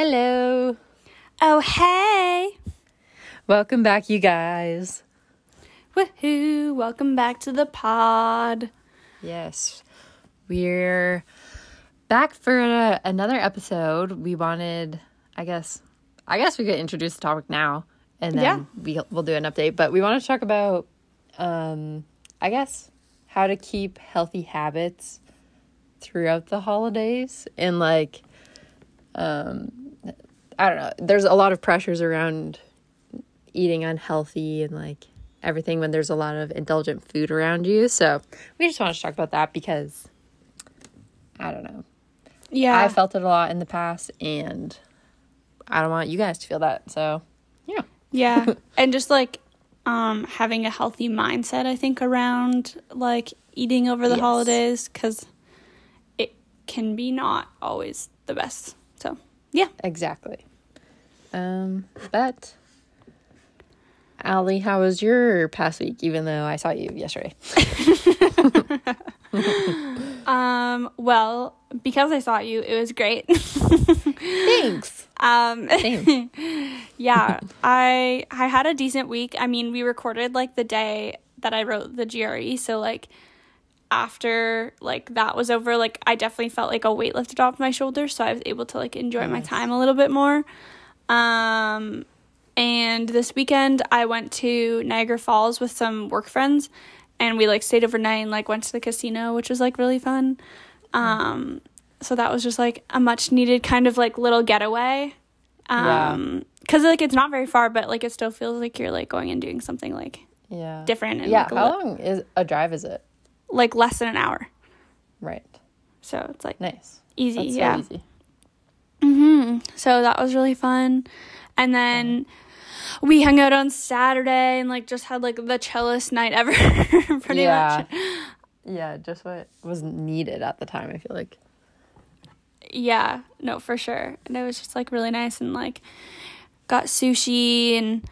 Hello. Oh, hey. Welcome back, you guys. Woohoo. Welcome back to the pod. Yes. We're back for a, another episode. We wanted, I guess, I guess we could introduce the topic now and then Yeah. we, we'll do an update. But we want to talk about, um, I guess, how to keep healthy habits throughout the holidays and like, um, I don't know. There's a lot of pressures around eating unhealthy and like everything when there's a lot of indulgent food around you. So we just wanted to talk about that because I don't know. Yeah. I felt it a lot in the past and I don't want you guys to feel that. So yeah. yeah. and just like um having a healthy mindset I think around like eating over the Yes. holidays cuz it can be not always the best. So, yeah. Exactly. Um but Allie, how was your past week, even though I saw you yesterday? Um well, because I saw you, it was great. Thanks. um yeah, I I had a decent week. I mean, we recorded like the day that I wrote the GRE, so like after like that was over, like I definitely felt like a weight lifted off my shoulders, so I was able to like enjoy my time a little bit more. Um and this weekend I went to Niagara Falls with some work friends and we like stayed overnight and like went to the casino, which was like really fun. Um so that was just like a much needed kind of like little getaway. Yeah. Um cuz like it's not very far but like it still feels like you're like going and doing something like Yeah. different and Yeah. like, How li- long is a drive is it? like less than an hour. Right. So it's like Nice. easy, That's so yeah. easy. Hmm So that was really fun. And then we hung out on Saturday and like just had like the chillest night ever pretty Yeah. much. Yeah, just what was needed at the time, I feel like. Yeah, no, for sure. And it was just like really nice and like got sushi and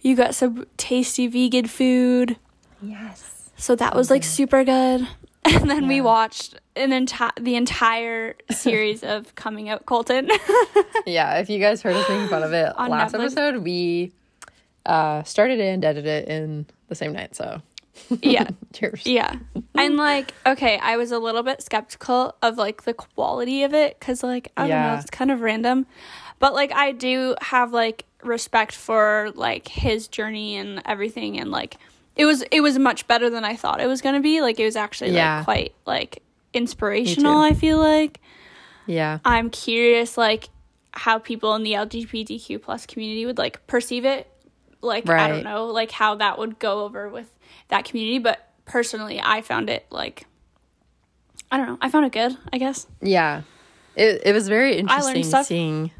you got some tasty vegan food. Yes. So that was like super good. And then we watched an entire the entire series of Coming Out Colton. Yeah, if you guys heard us making fun of it On last Netflix. episode, we uh started it and edited it in the same night, so yeah. cheers. Yeah. And like, okay, I was a little bit skeptical of like the quality of it cuz like I don't Yeah. know, it's kind of random. But like I do have like respect for like his journey and everything and like it was it was much better than I thought it was going to be. Like it was actually Yeah. like quite like inspirational, I feel like. Yeah. I'm curious like how people in the LGBTQ plus community would like perceive it. Like I don't know, like how that would go over with that community, but personally I found it like I don't know, I found it good, I guess. Yeah. It it was very interesting seeing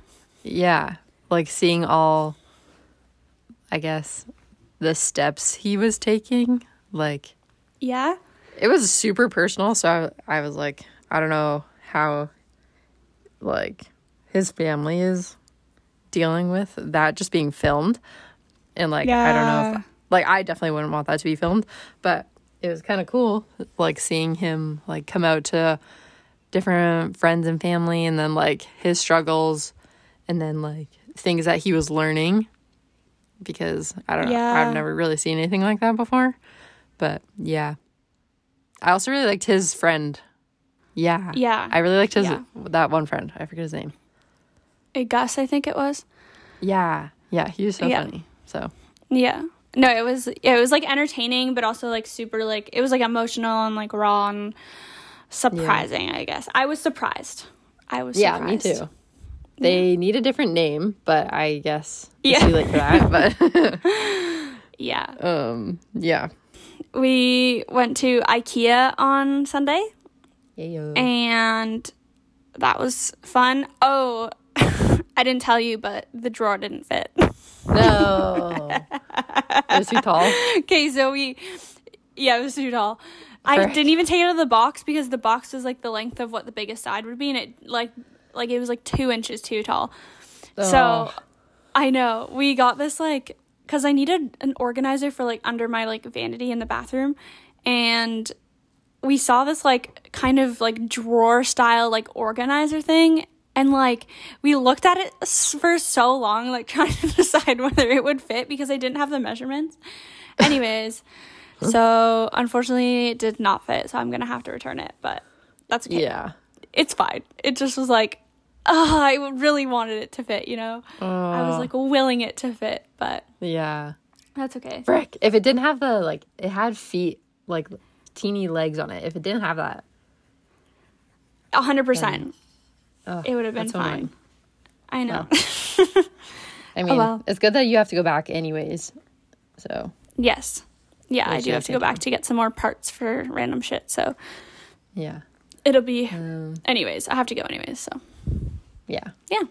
yeah, like seeing all I guess the steps he was taking. Like Yeah. it was super personal so I, I was like i don't know how like his family is dealing with that just being filmed and like i don't know if like i definitely wouldn't want that to be filmed but it was kind of cool like seeing him like come out to different friends and family and then like his struggles and then like things that he was learning because i don't know i've never really seen anything like that before but yeah i also really liked his friend yeah Yeah. i really liked his Yeah. that one friend i forget his name Uh, Gus, I think it was. yeah yeah he was so Yeah. funny so Yeah. No, it was it was like entertaining but also like super like it was like emotional and like raw and surprising, I guess. I was surprised. I was yeah me too they need a different name but i guess Yeah. too late for that but Yeah. um yeah we went to IKEA on Sunday yeah and that was fun. Oh, I didn't tell you, but the drawer didn't fit. no it was too tall okay, so we, yeah, it was too tall. I didn't even take it out of the box because the box was like the length of what the biggest side would be, and it like like it was like two inches too tall. So Oh. I know we got this like because I needed an organizer for like under my like vanity in the bathroom, and we saw this like kind of like drawer style like organizer thing And like we looked at it for so long, like trying to decide whether it would fit because I didn't have the measurements. Anyways, so unfortunately it did not fit, so I'm gonna have to return it, but that's okay. Yeah. It's fine. It just was like, oh, I really wanted it to fit, you know? I was Oh, like willing it to fit, but yeah. that's okay. Frick. If it didn't have the like it had feet like teeny legs on it. If it didn't have that, A hundred percent. oh, It would have been fine. I know. I oh, mean, well. it's good that you have to go back anyways. So yes. Yeah, I do have to go back to get some more parts for random shit. So yeah, it'll be um, anyways, I have to go anyways, so yeah. yeah.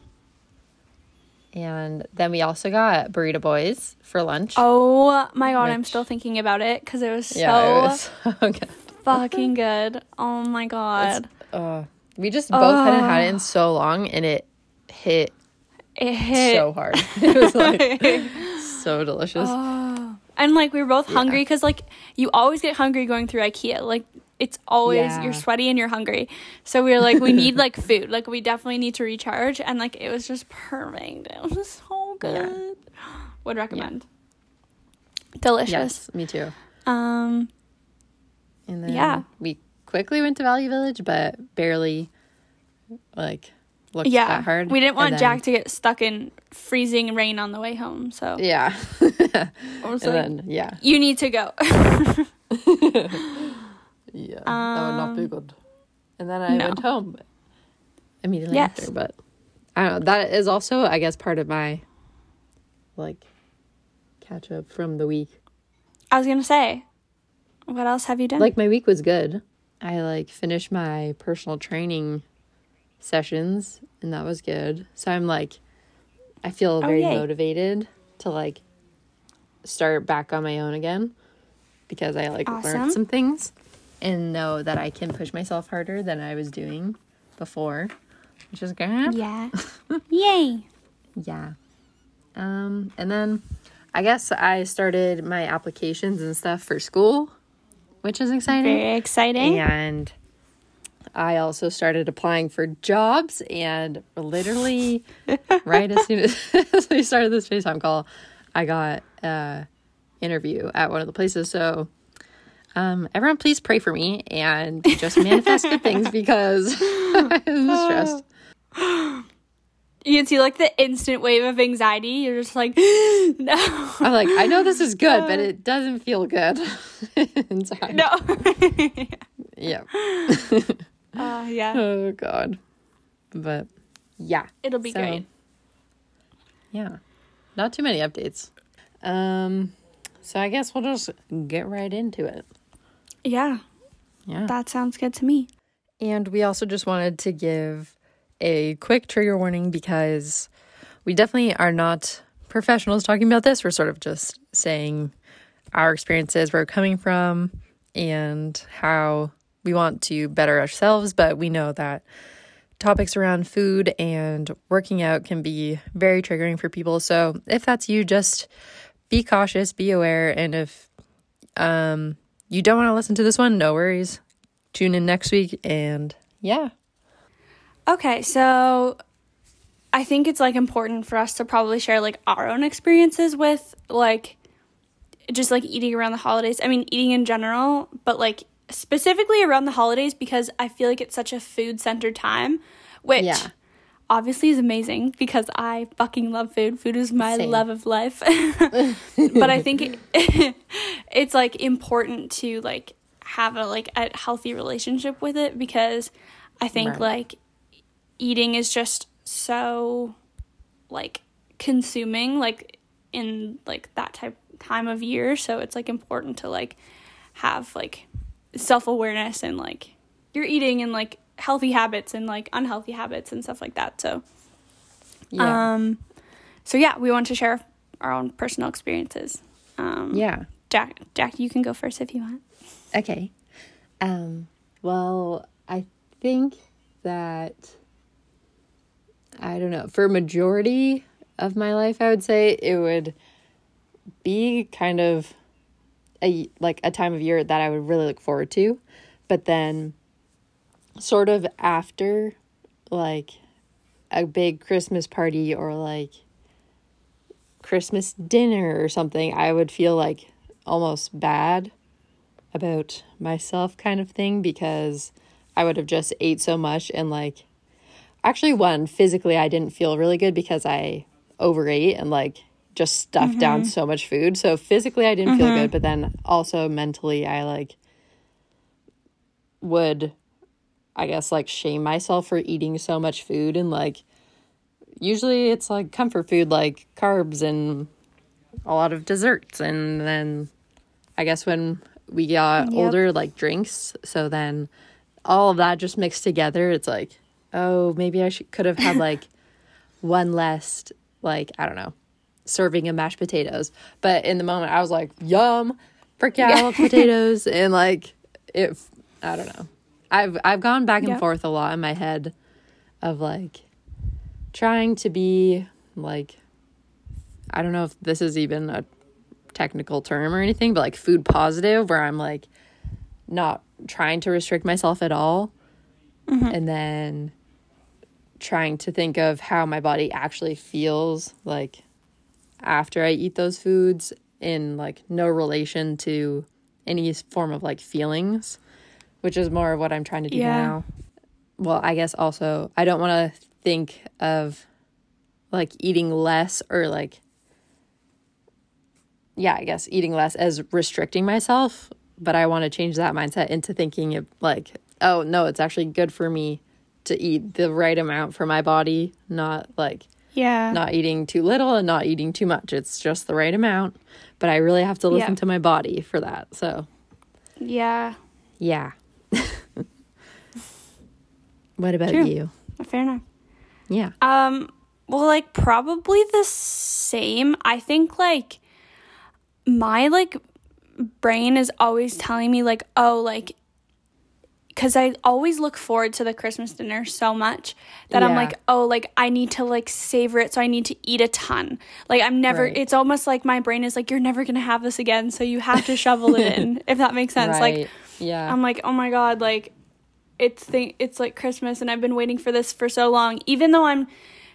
And then we also got burrito boys for lunch. Oh my god, I'm still thinking about it because it was so yeah, it was so good. fucking good. Oh my god. Uh, we just both hadn't had it in so long, and it hit It hit so hard. it was like so delicious. Oh. And like we were both hungry because like you always get hungry going through IKEA. Like it's always Yeah. you're sweaty and you're hungry. So we were like we need like food. Like we definitely need to recharge. And like it was just perfect. It was so good. Would recommend. Delicious. yes, me too. Um. And then Yeah. we quickly went to Value Village, but barely like looked Yeah. that hard. We didn't want then- Jack to get stuck in freezing rain on the way home. So Yeah. And like, then yeah, you need to go. yeah, that would not be good. And then I Um, no. went home immediately Yes. after. But I don't know. That is also, I guess, part of my like catch up from the week. I was gonna say, what else have you done? Like my week was good. I like finished my personal training sessions and that was good. So I'm like I feel Oh, very yay. motivated to like start back on my own again because I like Awesome. learned some things and know that I can push myself harder than I was doing before, which is good. yeah. Yay. Yeah. Um, and then I guess I started my applications and stuff for school, which is exciting. Very exciting. And I also started applying for jobs and literally right as soon as, we started this FaceTime call, I got a interview at one of the places. So um, everyone please pray for me and just manifest good things because I'm stressed. You can see like the instant wave of anxiety. You're just like, no, I'm like, I know this is good, but it doesn't feel good inside. no. Yeah. uh, yeah, Oh God. But yeah. it'll be So, great. Yeah. Not too many updates. Um so I guess we'll just get right into it. Yeah, Yeah. that sounds good to me. And we also just wanted to give a quick trigger warning because we definitely are not professionals talking about this. We're sort of just saying our experiences, where we're coming from, and how we want to better ourselves. But we know that topics around food and working out can be very triggering for people. So if that's you, just be cautious, be aware, and if um, you don't want to listen to this one, no worries. Tune in next week, and yeah, Okay, so I think it's like important for us to probably share like our own experiences with like just like eating around the holidays. I mean, eating in general, but like specifically around the holidays because I feel like it's such a food centered time, which Yeah. obviously is amazing because I fucking love food. Food is my Same. love of life. but I think it, it's like important to like have a like a healthy relationship with it because I think Right. like eating is just so like consuming like in like that type time of year so it's like important to like have like self-awareness and like you're eating and like healthy habits and like unhealthy habits and stuff like that so yeah, um so yeah we want to share our own personal experiences um yeah. Jack jack you can go first if you want Okay. Um. Well, I think that I don't know. For majority of my life, I would say it would be kind of a like a time of year that I would really look forward to, but then sort of after like a big Christmas party or like Christmas dinner or something, I would feel like almost bad about myself kind of thing because I would have just ate so much and like actually one physically I didn't feel really good because I overate and like just stuffed mm-hmm. down so much food. So physically I didn't mm-hmm. feel good, but then also mentally I like would I guess like shame myself for eating so much food and like usually it's like comfort food like carbs and a lot of desserts and then I guess when we got yep. older like drinks so then all of that just mixed together it's like oh maybe I should could have had like one less like I don't know serving of mashed potatoes but in the moment I was like yum freaking yeah. potatoes and like if I don't know I've I've gone back and yep. forth a lot in my head of like trying to be like I don't know if this is even a technical term or anything, but like food positive where I'm like not trying to restrict myself at all. Mm-hmm. And then trying to think of how my body actually feels like after I eat those foods in like no relation to any form of like feelings, which is more of what I'm trying to do yeah. now. Well, I guess also I don't want to think of like eating less or like yeah, I guess eating less as restricting myself, but I want to change that mindset into thinking of like, oh, no, it's actually good for me to eat the right amount for my body, not like yeah, not eating too little and not eating too much. It's just the right amount, but I really have to listen to my body for that. So, yeah. Yeah. what about True. you? Fair enough. Yeah. Um well like probably the same. I think like my like brain is always telling me like oh like because I always look forward to the Christmas dinner so much that yeah. I'm like, oh, like I need to like savor it, so I need to eat a ton. Like I'm never. Right. It's almost like my brain is like, you're never gonna have this again, so you have to shovel it in, if that makes sense. Right. Like, yeah, I'm like, oh my god, like it's the it's like Christmas and I've been waiting for this for so long. Even though I'm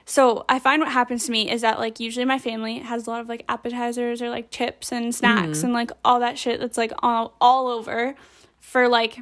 so I find what happens to me is that like usually my family has a lot of like appetizers or like chips and snacks mm-hmm. and like all that shit that's like all all over for like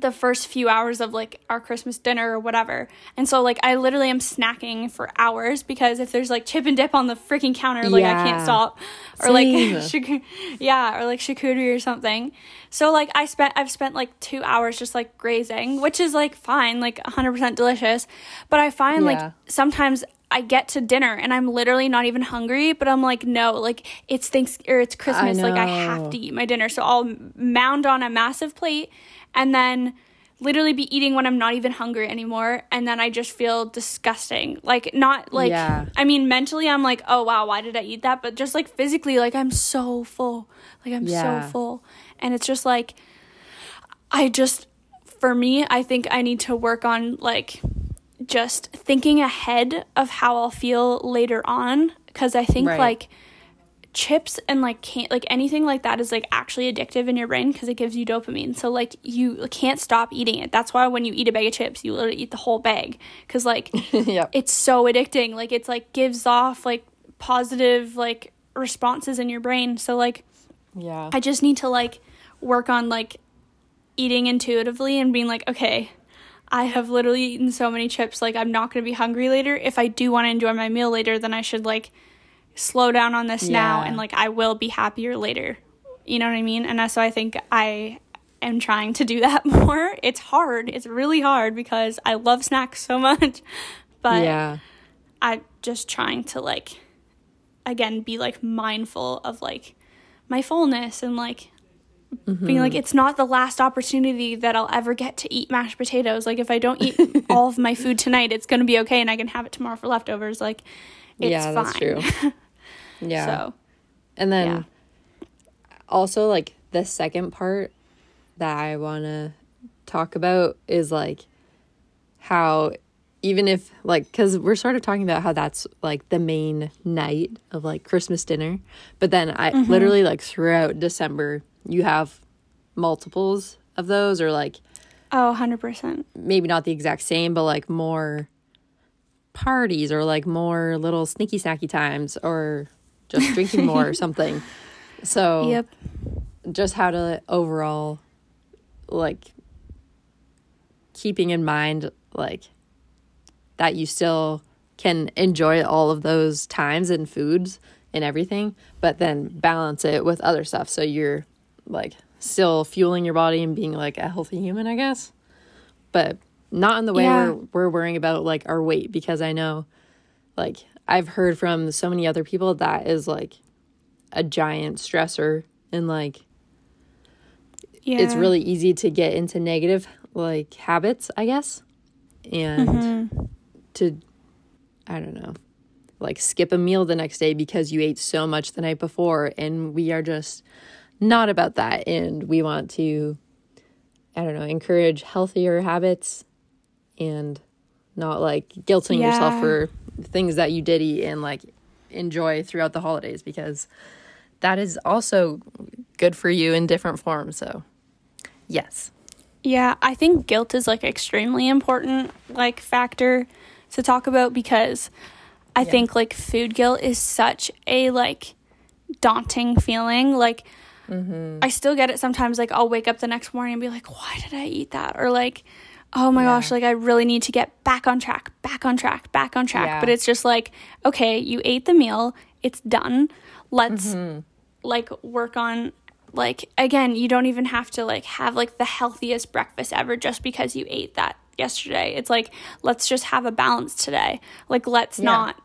the first few hours of like our Christmas dinner or whatever. And so like I literally am snacking for hours because if there's like chip and dip on the freaking counter, like yeah. I can't stop. Or Same. like yeah, or like charcuterie or something. So like I spent I've spent like 2 hours just like grazing, which is like fine, like 100% delicious. But I find yeah. like sometimes I get to dinner and I'm literally not even hungry, but I'm like, no, like it's thanks or it's Christmas, I like I have to eat my dinner. So I'll mound on a massive plate and then literally be eating when I'm not even hungry anymore and then I just feel disgusting. Like not like yeah. I mean mentally I'm like, "Oh wow, why did I eat that?" But just like physically like I'm so full. Like I'm yeah. so full. And it's just like I just for me, I think I need to work on like just thinking ahead of how I'll feel later on because I think right. like chips and like can't like anything like that is like actually addictive in your brain because it gives you dopamine. So like you can't stop eating it. That's why when you eat a bag of chips, you literally eat the whole bag because like yep. it's so addicting. Like it's like gives off like positive like responses in your brain. So like yeah, I just need to like work on like eating intuitively and being like okay. I have literally eaten so many chips, like I'm not gonna be hungry later. If I do want to enjoy my meal later, then I should like slow down on this yeah. now and like I will be happier later. You know what I mean? And so I think I am trying to do that more. It's hard. It's really hard because I love snacks so much. But yeah. I'm just trying to like again be like mindful of like my fullness and like mm-hmm. being like it's not the last opportunity that I'll ever get to eat mashed potatoes. Like if I don't eat all of my food tonight, it's going to be okay and I can have it tomorrow for leftovers. Like it's yeah, fine. That's true. Yeah. So, and then yeah. also like the second part that I want to talk about is like how even if like cuz we're sort of talking about how that's like the main night of like Christmas dinner, but then I mm-hmm. literally like throughout December you have multiples of those or like oh 100% maybe not the exact same but like more parties or like more little sneaky snacky times or just drinking more or something. So Yep. just how to overall like keeping in mind like that you still can enjoy all of those times and foods and everything but then balance it with other stuff so you're like still fueling your body and being like a healthy human i guess but not in the way Yeah. we're, we're worrying about like our weight because i know like i've heard from so many other people that is like a giant stressor and like Yeah. it's really easy to get into negative like habits, I guess. And Mm-hmm. to I don't know, like skip a meal the next day because you ate so much the night before and we are just not about that and we want to I don't know, encourage healthier habits and not like guilting yourself for things that you did eat and like enjoy throughout the holidays because that is also good for you in different forms. So, yes. Yeah, I think guilt is like extremely important like factor to talk about because I think like food guilt is such a like daunting feeling. Like mm-hmm. I still get it sometimes like I'll wake up the next morning and be like, "Why did I eat that?" or like, "Oh my gosh, like I really need to get back on track, back on track, back on track." Yeah. But it's just like, "Okay, you ate the meal. It's done. Let's mm-hmm. like work on like again you don't even have to like have like the healthiest breakfast ever just because you ate that yesterday it's like let's just have a balance today like let's not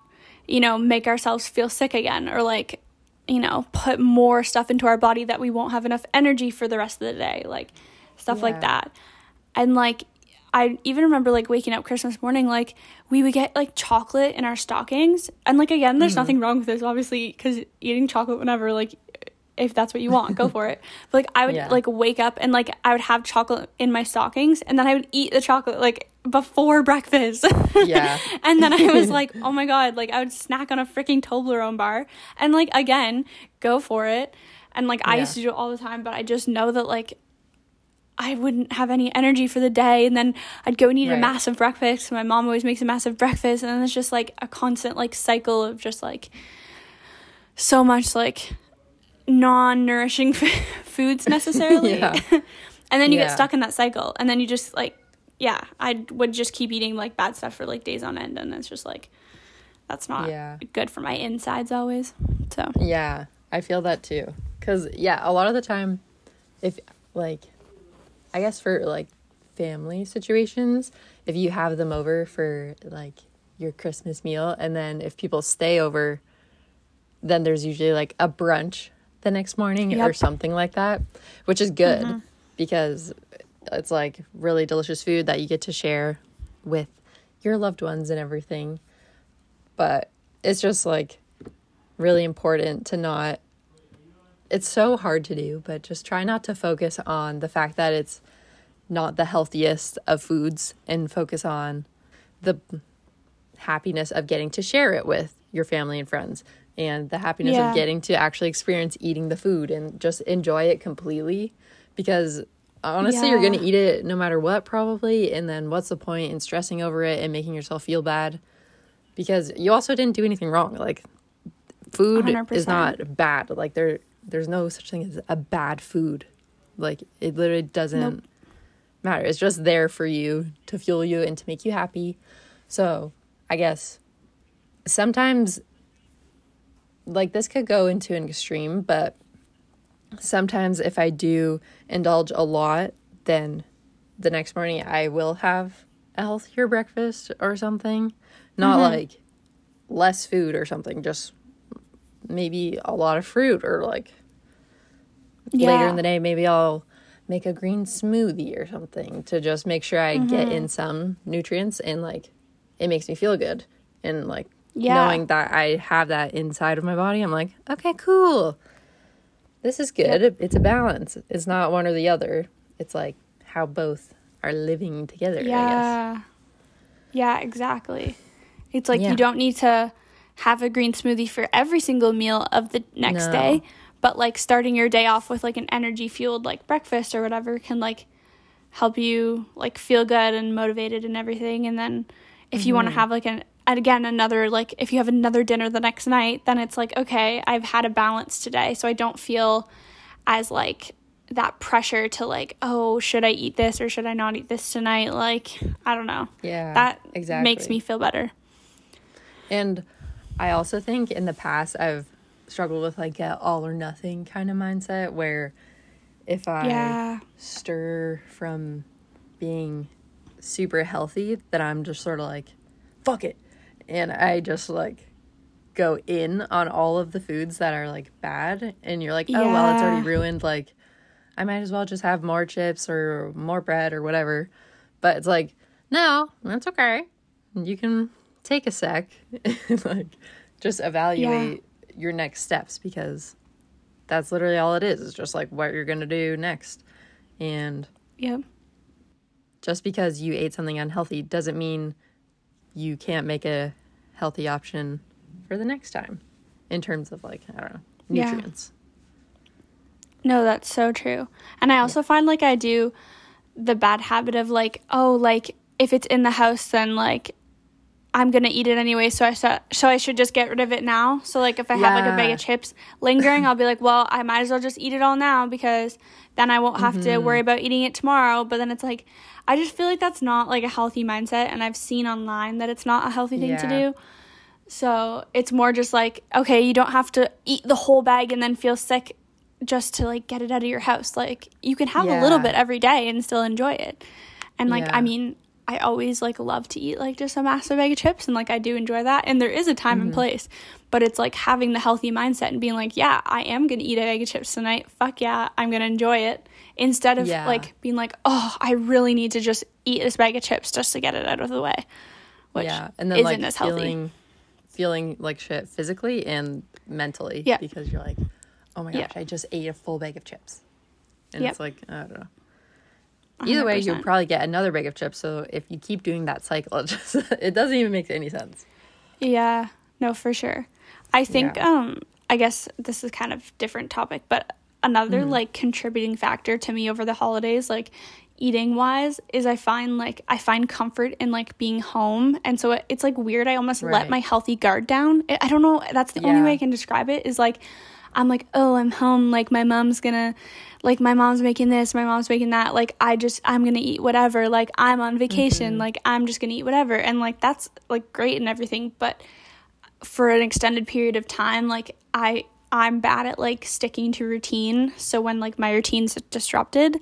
you know make ourselves feel sick again or like you know put more stuff into our body that we won't have enough energy for the rest of the day like stuff Yeah. like that and like I even remember like waking up Christmas morning, like we would get like chocolate in our stockings. And like, again, there's mm-hmm. nothing wrong with this, obviously, because eating chocolate whenever, like, if that's what you want, go for it. But like, I would Yeah. like wake up and like I would have chocolate in my stockings and then I would eat the chocolate like before breakfast. Yeah. and then I was like, oh my God, like I would snack on a freaking Toblerone bar. And like, again, go for it. And like, I Yeah. used to do it all the time, but I just know that like I wouldn't have any energy for the day. And then I'd go and eat a massive breakfast. My mom always makes a massive breakfast. And then it's just like a constant like cycle of just like so much like non nourishing foods necessarily. Yeah. and then you get stuck in that cycle. And then you just like, yeah, I would just keep eating like bad stuff for like days on end. And it's just like, that's not Yeah. good for my insides always. So, Yeah, I feel that too. Cause yeah, a lot of the time, if like, I guess for like family situations, if you have them over for like your Christmas meal, and then if people stay over, then there's usually like a brunch the next morning or something like that, which is good mm-hmm. because it's like really delicious food that you get to share with your loved ones and everything. But it's just like really important to not it's so hard to do, but just try not to focus on the fact that it's not the healthiest of foods and focus on the happiness of getting to share it with your family and friends and the happiness Yeah. of getting to actually experience eating the food and just enjoy it completely because honestly you're going to eat it no matter what probably and then what's the point in stressing over it and making yourself feel bad because you also didn't do anything wrong like food is 100%. not bad like there there's no such thing as a bad food. Like it literally doesn't Nope. matter. It's just there for you to fuel you and to make you happy. So i guess sometimes like this could go into an extreme but sometimes if i do indulge a lot then the next morning i will have a healthier breakfast or something. Not mm-hmm. like less food or something just maybe a lot of fruit or like later in the day maybe i'll make a green smoothie or something to just make sure i get Mm-hmm. in some nutrients and like it makes me feel good and like Yeah. knowing that i have that inside of my body i'm like okay cool this is good it's a balance it's not one or the other it's like how both are living together i guess Yeah. Yeah, exactly. It's like Yeah. you don't need to have a green smoothie for every single meal of the next No. day, but like starting your day off with like an energy fueled like breakfast or whatever can like help you like feel good and motivated and everything and then if you want to mm-hmm. have like an and again another like if you have another dinner the next night then it's like okay i've had a balance today so i don't feel as like that pressure to like oh should i eat this or should i not eat this tonight like i don't know Yeah. that exactly. makes me feel better And I also think in the past I've struggled with like a all or nothing kind of mindset where if I yeah stir from being super healthy, that I'm just sort of like, fuck it. And I just like go in on all of the foods that are like bad. And you're like, oh, well, it's already ruined. Like, I might as well just have more chips or more bread or whatever. But it's like, no, that's okay. You can take a sec and like just evaluate your next steps because that's literally all it is. It's just like what you're going to do next. And yeah. just because you ate something unhealthy doesn't mean you can't make a healthy option for the next time in terms of like, I don't know, Yeah. nutrients. No, that's so true. And I also find like I do the bad habit of like, oh, like if it's in the house, then like I'm gonna eat it anyway, so I so, so I should just get rid of it now. So like if I have like a bag of chips lingering, I'll be like, well, I might as well just eat it all now because then I won't have to Mm-hmm. worry about eating it tomorrow. But then it's like I just feel like that's not like a healthy mindset, and I've seen online that it's not a healthy thing to do. So it's more just like, okay, you don't have to eat the whole bag and then feel sick just to like get it out of your house. Like you can have a little bit every day and still enjoy it. And like Yeah. I mean, I always like love to eat like just a massive bag of chips and like I do enjoy that. And there is a time Mm-hmm. and place. But it's like having the healthy mindset and being like, yeah, I am gonna eat a bag of chips tonight. Fuck yeah, I'm gonna enjoy it. Instead of Yeah. like being like, oh, I really need to just eat this bag of chips just to get it out of the way. Which yeah. And then isn't like as healthy. feeling, feeling like shit physically and mentally Yeah. because you're like, oh my gosh, Yeah. I just ate a full bag of chips. And Yep. it's like, I don't know. Either way, you'll probably get another bag of chips. So if you keep doing that cycle, it just it doesn't even make any sense. Yeah, no, for sure. I think Yeah. um I guess this is kind of different topic, but another Mm-hmm. like contributing factor to me over the holidays, like eating wise, is I find like I find comfort in like being home, and so it, it's like weird. I almost let my healthy guard down. I I don't know. That's the only way I can describe it. Is like I'm like, oh, I'm home. Like my mom's gonna, like my mom's making this, my mom's making that. Like I just, I'm gonna eat whatever. Like I'm on vacation. Mm-hmm. Like I'm just gonna eat whatever. And like that's like great and everything, but for an extended period of time like i i'm bad at like sticking to routine so when like my routine's disrupted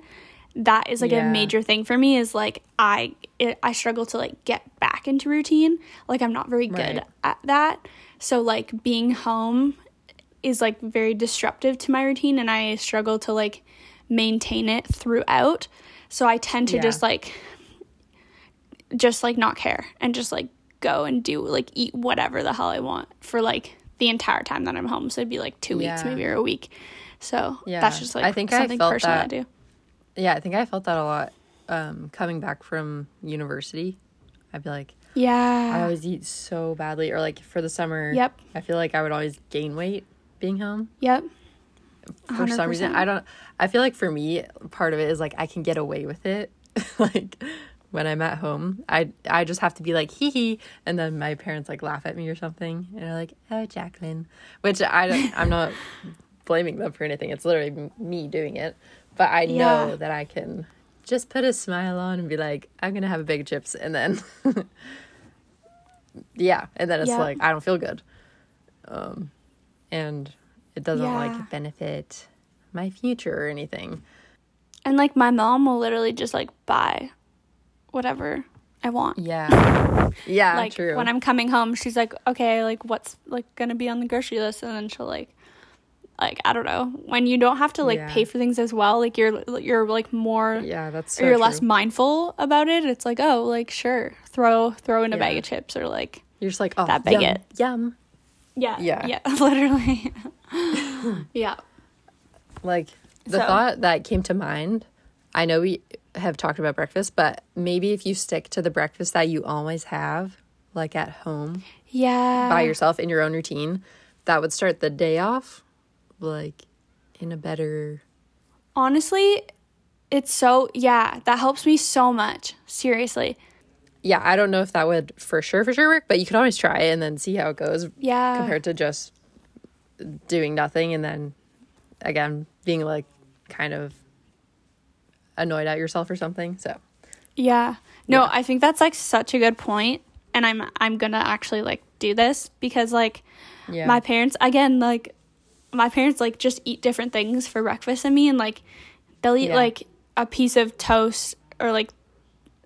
that is like Yeah. a major thing for me is like i it, i struggle to like get back into routine like i'm not very good Right. at that so like being home is like very disruptive to my routine and i struggle to like maintain it throughout so i tend to Yeah. just like just like not care and just like go and do like eat whatever the hell I want for like the entire time that I'm home. So it'd be like two weeks Yeah. maybe or a week. So Yeah. that's just like I think I something felt personal I do. Yeah, I think I felt that a lot um, coming back from university. I'd be like, yeah, I always eat so badly, or like for the summer. Yep. I feel like I would always gain weight being home Yep. for some reason. I don't. I feel like for me, part of it is like I can get away with it. like when I'm at home, I I just have to be like hee hee, and then my parents like laugh at me or something, and they're like, "Oh, Jacqueline," which I don't. I'm not blaming them for anything. It's literally m- me doing it, but I know that I can just put a smile on and be like, "I'm gonna have a bag of chips," and then. yeah, and then it's Yeah. like I don't feel good, um, and it doesn't Yeah. like benefit my future or anything. And like my mom will literally just like buy whatever I want. Yeah. Yeah, like true. when I'm coming home, she's like, okay, like what's like gonna be on the grocery list, and then she'll like, like I don't know, when you don't have to like Yeah. pay for things as well, like you're you're like more yeah, that's or so you're true. less mindful about it. It's like, oh, like sure, throw throw in a bag of chips or like You're just like, oh, that yum, baguette. Yum. Yeah, Yeah. yeah, literally, yeah, Like the So- thought that came to mind. I know we have talked about breakfast, but maybe if you stick to the breakfast that you always have, like at home yeah, by yourself in your own routine, that would start the day off like in a better. Honestly, it's so yeah, that helps me so much. Seriously, yeah, I don't know if that would for sure for sure work, but you can always try it and then see how it goes Yeah. compared to just doing nothing and then again being like kind of annoyed at yourself or something. So Yeah. No, Yeah. I think that's like such a good point and I'm I'm going to actually like do this because like yeah, my parents again like my parents like just eat different things for breakfast than me and like they'll eat Yeah. like a piece of toast or like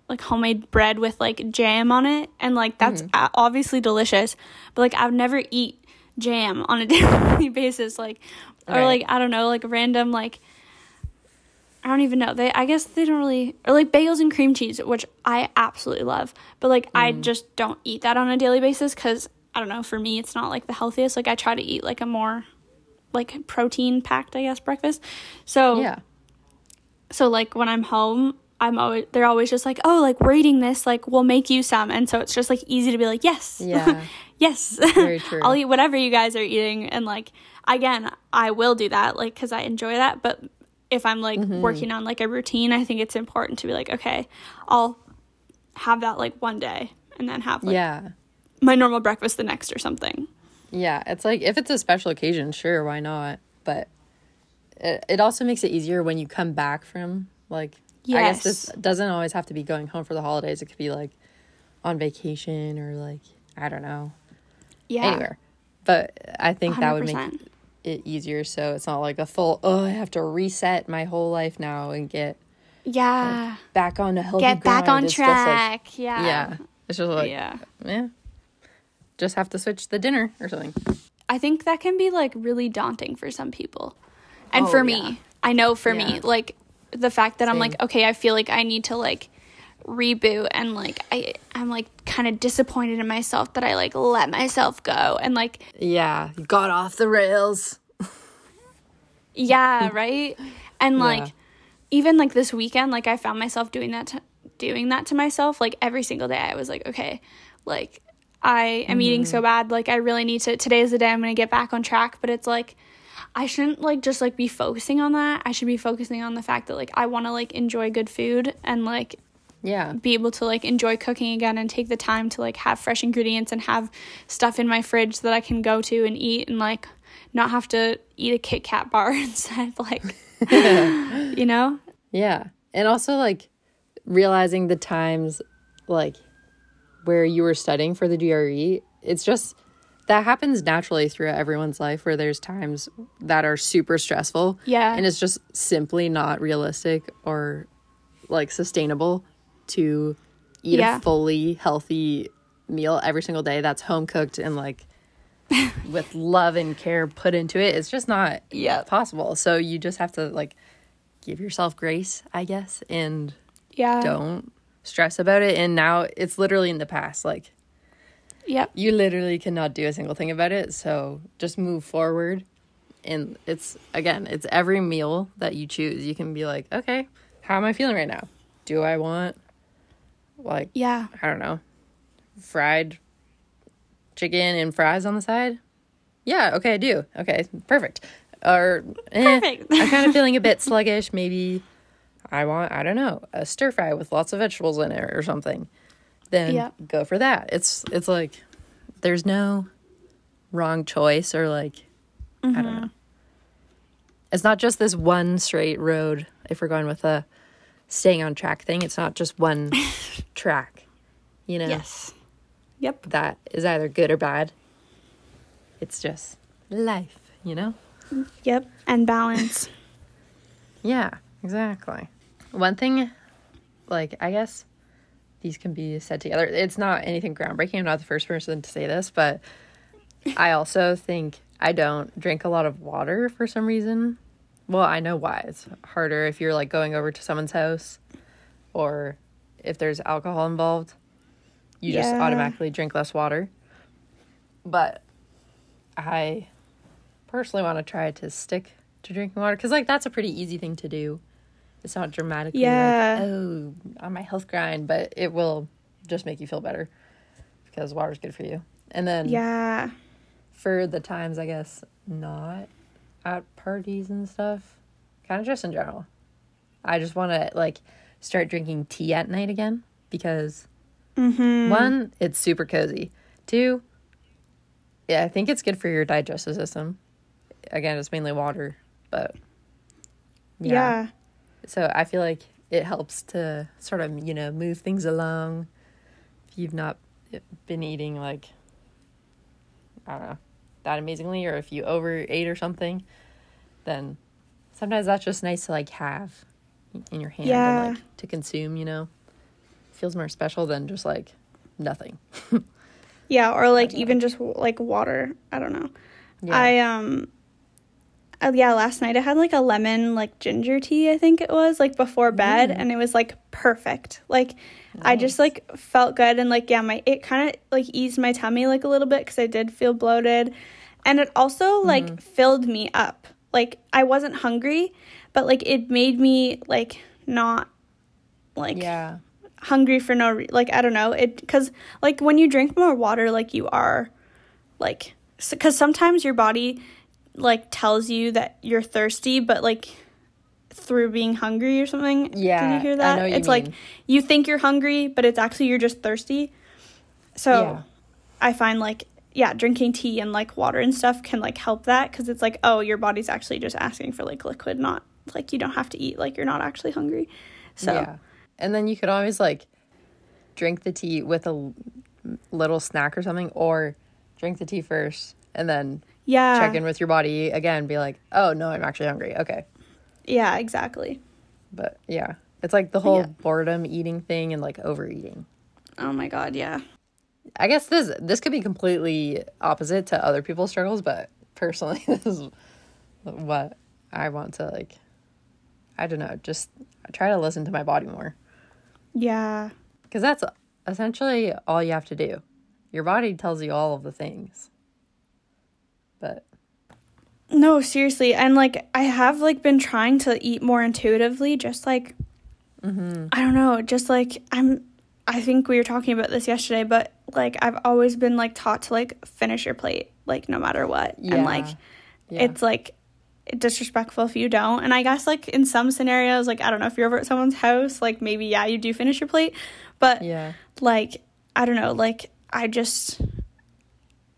like homemade bread with like jam on it and like that's Mm-hmm. obviously delicious but like I would never eat jam on a daily basis like or Right. like I don't know like random like I don't even know. They I guess they don't really or like bagels and cream cheese, which I absolutely love. But like I Mm. just don't eat that on a daily basis cuz I don't know, for me it's not like the healthiest. Like I try to eat like a more like protein packed, I guess, breakfast. So yeah, so like when I'm home, I'm always they're always just like, "Oh, like we're eating this, like we'll make you some." And so it's just like easy to be like, "Yes." Yeah. yes. Very true. I'll eat whatever you guys are eating and like again, I will do that like cuz I enjoy that, but if I'm like Mm-hmm. working on like a routine, I think it's important to be like, "Okay, I'll have that like one day and then have like yeah, my normal breakfast the next or something." yeah. It's like if it's a special occasion, sure, why not? But it it also makes it easier when you come back from like. I guess this doesn't always have to be going home for the holidays. It could be like on vacation or like I don't know Yeah. anywhere. But I think that would make it easier so it's not like a full oh I have to reset my whole life now and get Yeah. back on a healthy Get back on It's just like- track. yeah. yeah. It's just like yeah. yeah. Just have to switch the dinner or something. I think that can be like really daunting for some people. And Oh, for yeah. me, I know for Yeah. me, like the fact that I'm like, okay, I feel like I need to like reboot and like I I'm like kind of disappointed in myself that I like let myself go and like Yeah, got off the rails. yeah, right? And like Yeah. even like this weekend like I found myself doing that to, doing that to myself like every single day I was like, okay, like I am eating Mm-hmm. so bad, like I really need to today is the day I'm going to get back on track, but it's like I shouldn't like just like be focusing on that. I should be focusing on the fact that like I want to like enjoy good food and like Yeah. be able to like enjoy cooking again and take the time to like have fresh ingredients and have stuff in my fridge that I can go to and eat and like not have to eat a Kit Kat bar instead like you know? Yeah. And also like realizing the times like where you were studying for the GRE, it's just that happens naturally throughout everyone's life where there's times that are super stressful. Yeah. And it's just simply not realistic or like sustainable to eat Yeah. a fully healthy meal every single day that's home cooked and like with love and care put into it. It's just not Yep. possible. So you just have to like give yourself grace, I guess, and Yeah. don't stress about it. And now it's literally in the past. Like Yep. you literally cannot do a single thing about it. So just move forward. And it's again, it's every meal that you choose. You can be like, okay, how am I feeling right now? Do I want like Yeah. I don't know, fried chicken and fries on the side? Yeah, okay, I do. Okay, perfect. Or eh, Perfect. I'm kind of feeling a bit sluggish. Maybe I want, I don't know, a stir fry with lots of vegetables in it or something. Then Yep. go for that. It's it's like there's no wrong choice or like I don't mm-hmm. know. It's not just this one straight road. If we're going with a staying on track thing, it's not just one track. You know, Yes. Yep. that is either good or bad. It's just life, you know? Yep. And balance. Yeah, exactly. One thing, like, I guess these can be said together. It's not anything groundbreaking. I'm not the first person to say this, but I also think I don't drink a lot of water for some reason. Well, I know why. It's harder if you're like going over to someone's house or if there's alcohol involved. You just automatically drink less water. But I personally want to try to stick to drinking water because, like, that's a pretty easy thing to do. It's not dramatically Yeah. like, oh, on my health grind, but it will just make you feel better because water's good for you. And then Yeah. for the times, I guess, not at parties and stuff, kind of just in general. I just want to, like, start drinking tea at night again because Mm-hmm. One, it's super cozy. Two, yeah, I think it's good for your digestive system. Again, it's mainly water, but Yeah. So I feel like it helps to sort of, you know, move things along. If you've not been eating like I don't know, that amazingly or if you overate or something, then sometimes that's just nice to like have in your hand Yeah. and like to consume, you know. Feels more special than just like nothing. Yeah, or like even just like water. I don't know. Yeah. I um uh, yeah, last night I had like a lemon like ginger tea, I think it was, like before bed and it was like perfect. Like I just like felt good and like yeah, my it kind of like eased my tummy like a little bit cuz I did feel bloated. And it also like filled me up. Like I wasn't hungry, but like it made me like not like yeah. hungry for no re- like I don't know it because like when you drink more water like you are like because sometimes your body like tells you that you're thirsty but like through being hungry or something Yeah. did you hear that know what you it's like you think you're hungry but it's actually you're just thirsty so Yeah. I find like yeah drinking tea and like water and stuff can like help that because it's like oh your body's actually just asking for like liquid not like you don't have to eat like you're not actually hungry so Yeah. And then you could always like drink the tea with a little snack or something or drink the tea first and then yeah check in with your body again be like, "Oh, no, I'm actually hungry." Okay. yeah exactly But yeah, it's like the whole Yeah. boredom eating thing and like overeating. Oh my god, yeah. I guess this this could be completely opposite to other people's struggles, but personally, this is what I want to like. I don't know, just try to listen to my body more Yeah. because that's essentially all you have to do. Your body tells you all of the things, but No, seriously. And like I have like been trying to eat more intuitively, just like Mm-hmm. I don't know, just like I'm I think we were talking about this yesterday, but like I've always been like taught to like finish your plate, like no matter what. Yeah. And like yeah, it's like disrespectful if you don't. And I guess like in some scenarios, like I don't know if you're over at someone's house, like maybe yeah, you do finish your plate. But yeah, like I don't know, like I just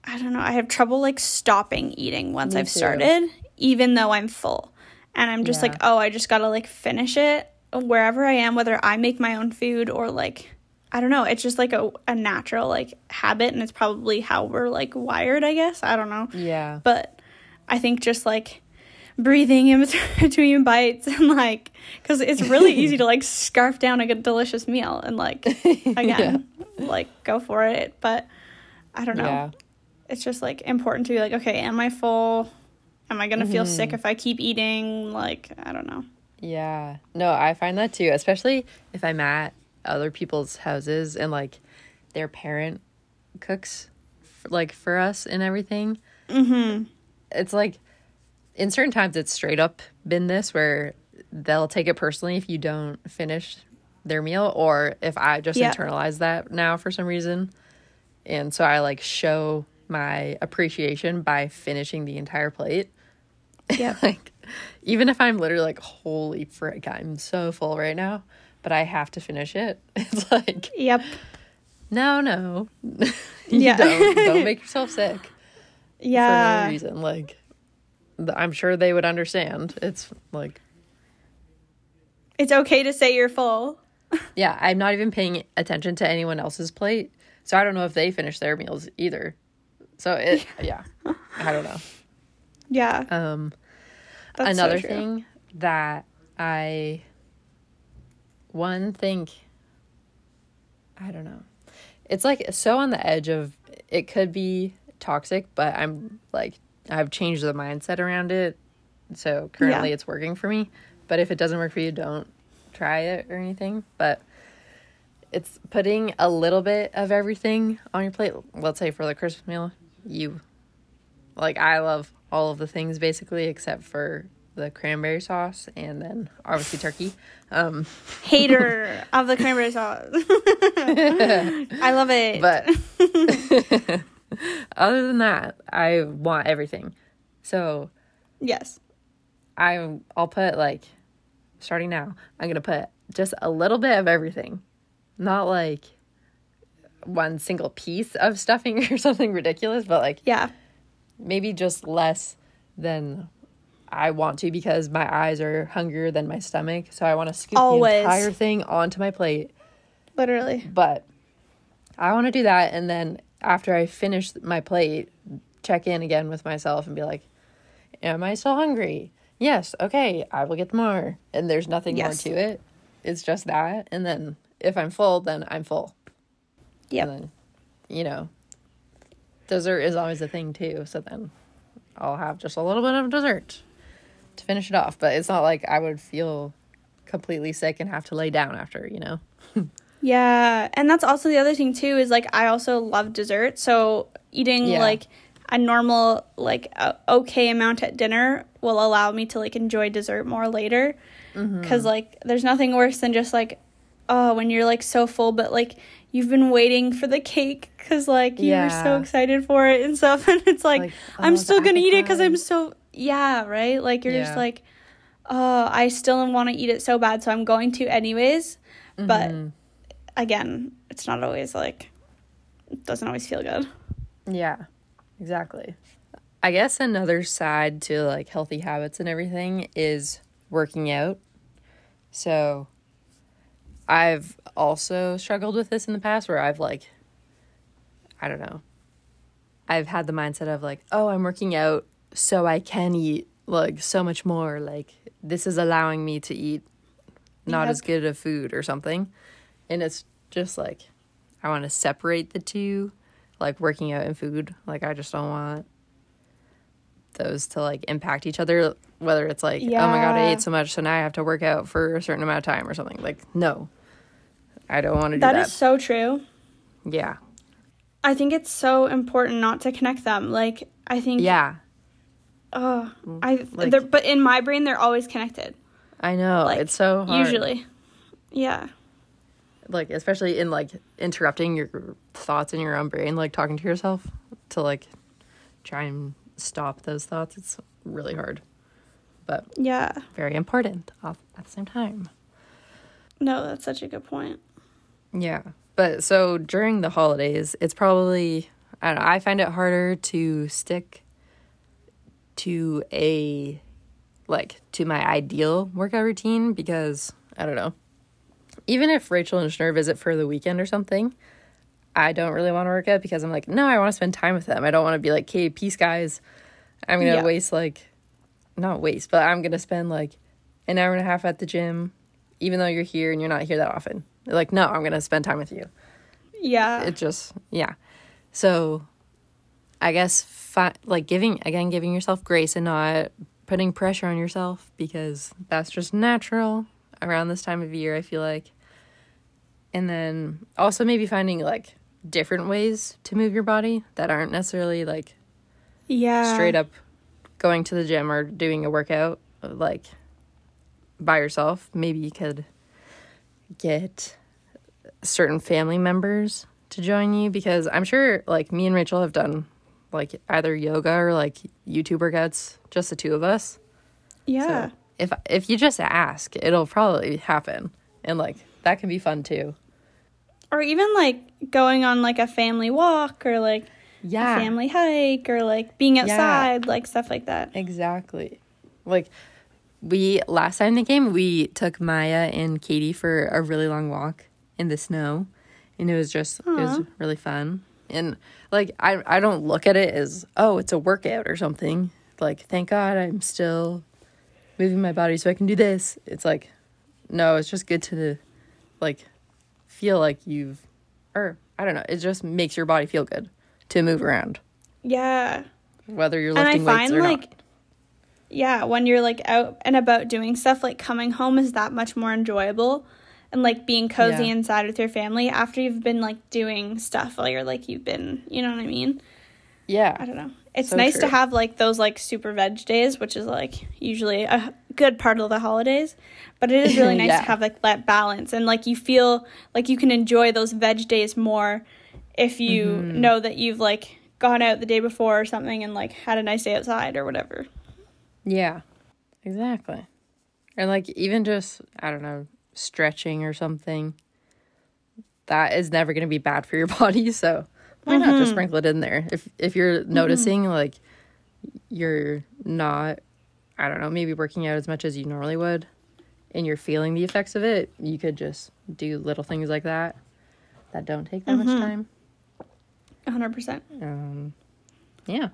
I don't know, I have trouble like stopping eating once Me I've too. started, even though I'm full. And I'm just Yeah. like, oh, I just gotta like finish it wherever I am, whether I make my own food or like I don't know, it's just like a, a natural like habit and it's probably how we're like wired, I guess. I don't know. yeah, But I think just like breathing in between bites and like because it's really easy to like scarf down a good delicious meal and like again like go for it but i don't know yeah, it's just like important to be like okay am i full am i gonna feel Mm-hmm. sick if i keep eating like i don't know yeah. No, I find that too, especially if I'm at other people's houses and like their parent cooks f- like for us and everything. mm-hmm it's like in certain times it's straight up been this where they'll take it personally if you don't finish their meal or if I just Yeah. internalize that now for some reason. And so I like show my appreciation by finishing the entire plate. yeah like even if I'm literally like holy frick, I'm so full right now, but I have to finish it. It's like yep no, no. Yeah. don't don't make yourself sick Yeah. for no reason. Like, I'm sure they would understand. It's like, it's okay to say you're full yeah, I'm not even paying attention to anyone else's plate, so I don't know if they finish their meals either. So it, yeah, I don't know. yeah Um, that's so another true. thing that I, one think, I don't know. It's like so on the edge of it could be toxic, but I'm like I've changed the mindset around it. So currently Yeah. it's working for me. But if it doesn't work for you, don't try it or anything. But it's putting a little bit of everything on your plate. Let's say for the Christmas meal, you like I love all of the things basically except for the cranberry sauce and then obviously turkey. Um hater of the cranberry sauce i love it but other than that, I want everything. So yes I I'll put like starting now, I'm gonna put just a little bit of everything. Not like one single piece of stuffing or something ridiculous, but like Yeah. maybe just less than I want to because my eyes are hungrier than my stomach. So I want to scoop Always. the entire thing onto my plate. Literally. But I want to do that. And then after I finish my plate, check in again with myself and be like, Am I still hungry? Yes. Okay. I will get more. And there's nothing Yes. more to it. It's just that. And then if I'm full, then I'm full. Yep. And then, you know, dessert is always a thing too. So then I'll have just a little bit of dessert to finish it off. But it's not like I would feel completely sick and have to lay down after, you know? Yeah, and that's also the other thing too is like I also love dessert, so eating Yeah. like a normal like a okay amount at dinner will allow me to like enjoy dessert more later. Mm-hmm. Cuz like there's nothing worse than just like oh when you're like so full but like you've been waiting for the cake cuz like you were so excited for it and stuff and it's like, Like, I'm oh, still going to eat it cuz I'm so yeah, right? Like you're just like oh, I still want to eat it so bad so I'm going to anyways. But Mhm. again, it's not always like it doesn't always feel good. Yeah, exactly. I guess another side to like healthy habits and everything is working out. So I've also struggled with this in the past where I've like, I don't know, I've had the mindset of like, oh, I'm working out so I can eat like so much more. Like, this is allowing me to eat not Yep. as good of food or something. And it's just like, I want to separate the two, like working out and food. Like, I just don't want those to like impact each other. Whether it's like, oh my God, I ate so much, so now I have to work out for a certain amount of time or something. Like, no, I don't want to do That that. is so true. yeah. I think it's so important not to connect them. Like I think Yeah. oh, I like- they're, but in my brain they're always connected. I know. Like, it's so hard. Usually. Yeah. like especially in like interrupting your thoughts in your own brain like talking to yourself to like try and stop those thoughts it's really hard but Yeah. very important at the same time No, that's such a good point. Yeah. But so during the holidays it's probably i don't know i find it harder to stick to a like to my ideal workout routine because i don't know even if rachel and Schnur visit for the weekend or something i don't really want to work out because i'm like no i want to spend time with them. I don't want to be like okay peace guys i'm gonna Yeah. waste like not waste but i'm gonna spend like an hour and a half at the gym even though you're here and you're not here that often They're like no i'm gonna spend time with you Yeah. it just yeah so i guess fi- like giving again giving yourself grace and not putting pressure on yourself because that's just natural around this time of year i feel like and then also maybe finding like different ways to move your body that aren't necessarily like yeah. straight up going to the gym or doing a workout like by yourself maybe you could get certain family members to join you because i'm sure like me and rachel have done like either yoga or like youtube workouts just the two of us Yeah. so if if you just ask it'll probably happen and like that can be fun too Or even like going on like a family walk or like yeah a family hike or like being outside, like stuff like that. Exactly. Like we last time they came, we took Maya and Katie for a really long walk in the snow, and it was just it was really fun. And like I I don't look at it as oh it's a workout or something. Like thank God I'm still moving my body so I can do this. It's like no, it's just good to like feel like you've or I don't know. It just makes your body feel good to move around, Yeah. whether you're lifting weights find or like not. Yeah, when you're like out and about doing stuff, like coming home is that much more enjoyable. And like being cozy Yeah. inside with your family after you've been like doing stuff while you're like you've been, you know what I mean? Yeah. I don't know. It's So nice to have like those like super veg days, which is like usually a good part of the holidays. But it is really nice Yeah. to have like that balance and like you feel like you can enjoy those veg days more if you Mm-hmm. know that you've like gone out the day before or something and like had a nice day outside or whatever. Yeah, exactly. And like even just I don't know stretching or something. that is never going to be bad for your body. So why not just sprinkle it in there? If if you're noticing like you're not, I don't know, maybe working out as much as you normally would, and you're feeling the effects of it, you could just do little things like that that don't take that much time. 100%. Um, yeah,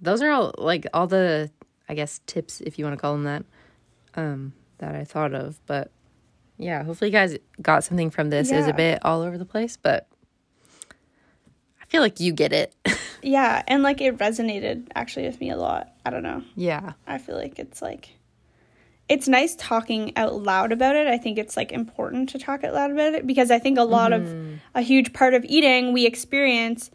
those are all like all the I guess tips if you want to call them that. Um, that I thought of, but yeah, hopefully you guys got something from this. Is Yeah. a bit all over the place, but I feel like you get it. Yeah, and like it resonated actually with me a lot. I don't know. yeah, I feel like it's like it's nice talking out loud about it. I think it's like important to talk out loud about it because I think a lot of a huge part of eating we experience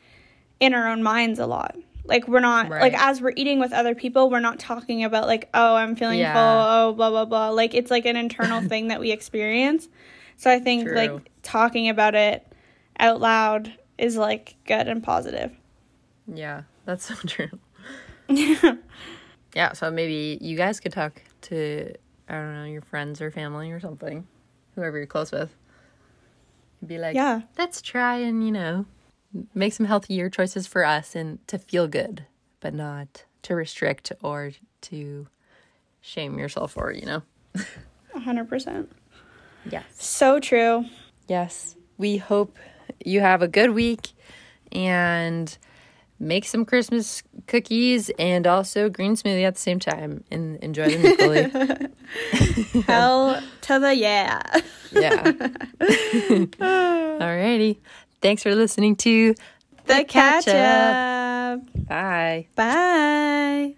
in our own minds a lot. Like we're not Right. like as we're eating with other people, we're not talking about like, oh, I'm feeling Yeah. full, oh, blah blah blah. Like it's like an internal thing that we experience. So I think True. like talking about it out loud is like good and positive. yeah, that's so true. yeah, so maybe you guys could talk to I don't know your friends or family or something, whoever you're close with. Be like, Yeah. let's try and you know make some healthier choices for us and to feel good, but not to restrict or to shame yourself for. You know. A hundred percent. Yes. So true. Yes. We hope you have a good week and make some Christmas cookies and also green smoothie at the same time and enjoy them equally. Hell to the yeah. yeah. Alrighty. Thanks for listening to The catch Catch up. Bye. Bye.